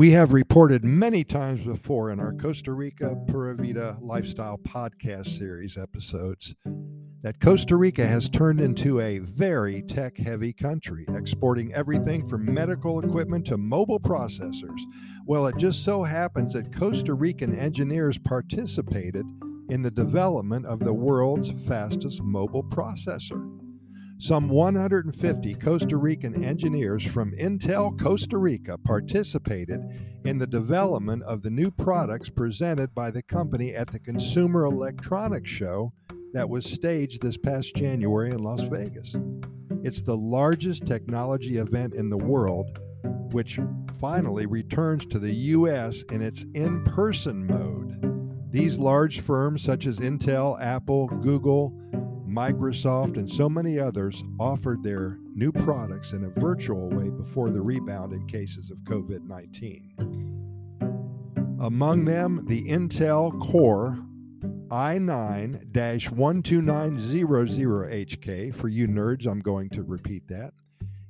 We have reported many times before in our Costa Rica Pura Vida Lifestyle podcast series episodes that Costa Rica has turned into a very tech heavy country, exporting everything from medical equipment to mobile processors. Well, it just so happens that Costa Rican engineers participated in the development of the world's fastest mobile processor. Some 150 Costa Rican engineers from Intel Costa Rica participated in the development of the new products presented by the company at the Consumer Electronics Show that was staged this past January in Las Vegas. It's the largest technology event in the world, which finally returns to the U.S. in its in person mode. These large firms, such as Intel, Apple, Google, Microsoft, and so many others offered their new products in a virtual way before the rebound in cases of COVID 19. Among them, the Intel Core i9 12900HK. For you nerds, I'm going to repeat that.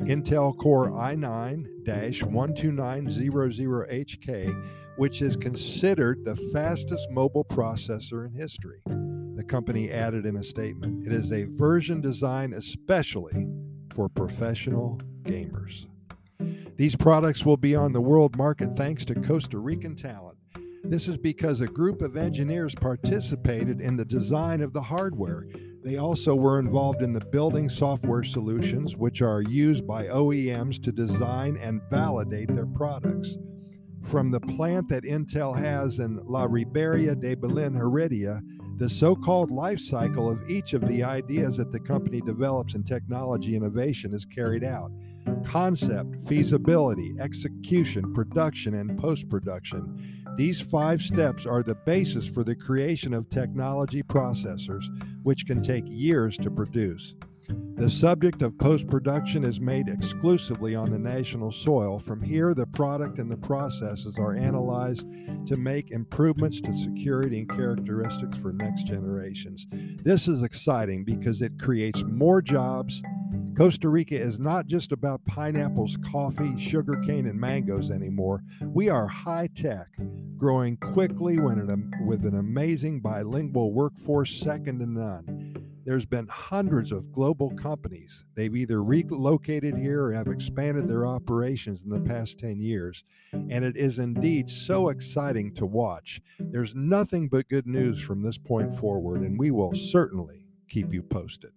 Intel Core i9 12900HK, which is considered the fastest mobile processor in history the company mm-hmm. added in a statement. It is a version designed especially for professional gamers. These products will be on the world market thanks to Costa Rican talent. This is because a group of engineers participated in the design of the hardware. They also were involved in the building software solutions, which are used by OEMs to design and validate their products. From the plant that Intel has in La Ribera de Belén Heredia the so called life cycle of each of the ideas that the company develops in technology innovation is carried out concept, feasibility, execution, production, and post production. These five steps are the basis for the creation of technology processors, which can take years to produce. The subject of post production is made exclusively on the national soil. From here, the product and the processes are analyzed to make improvements to security and characteristics for next generations. This is exciting because it creates more jobs. Costa Rica is not just about pineapples, coffee, sugarcane, and mangoes anymore. We are high tech, growing quickly with an amazing bilingual workforce second to none there's been hundreds of global companies. They've either relocated here or have expanded their operations in the past 10 years. And it is indeed so exciting to watch. There's nothing but good news from this point forward, and we will certainly keep you posted.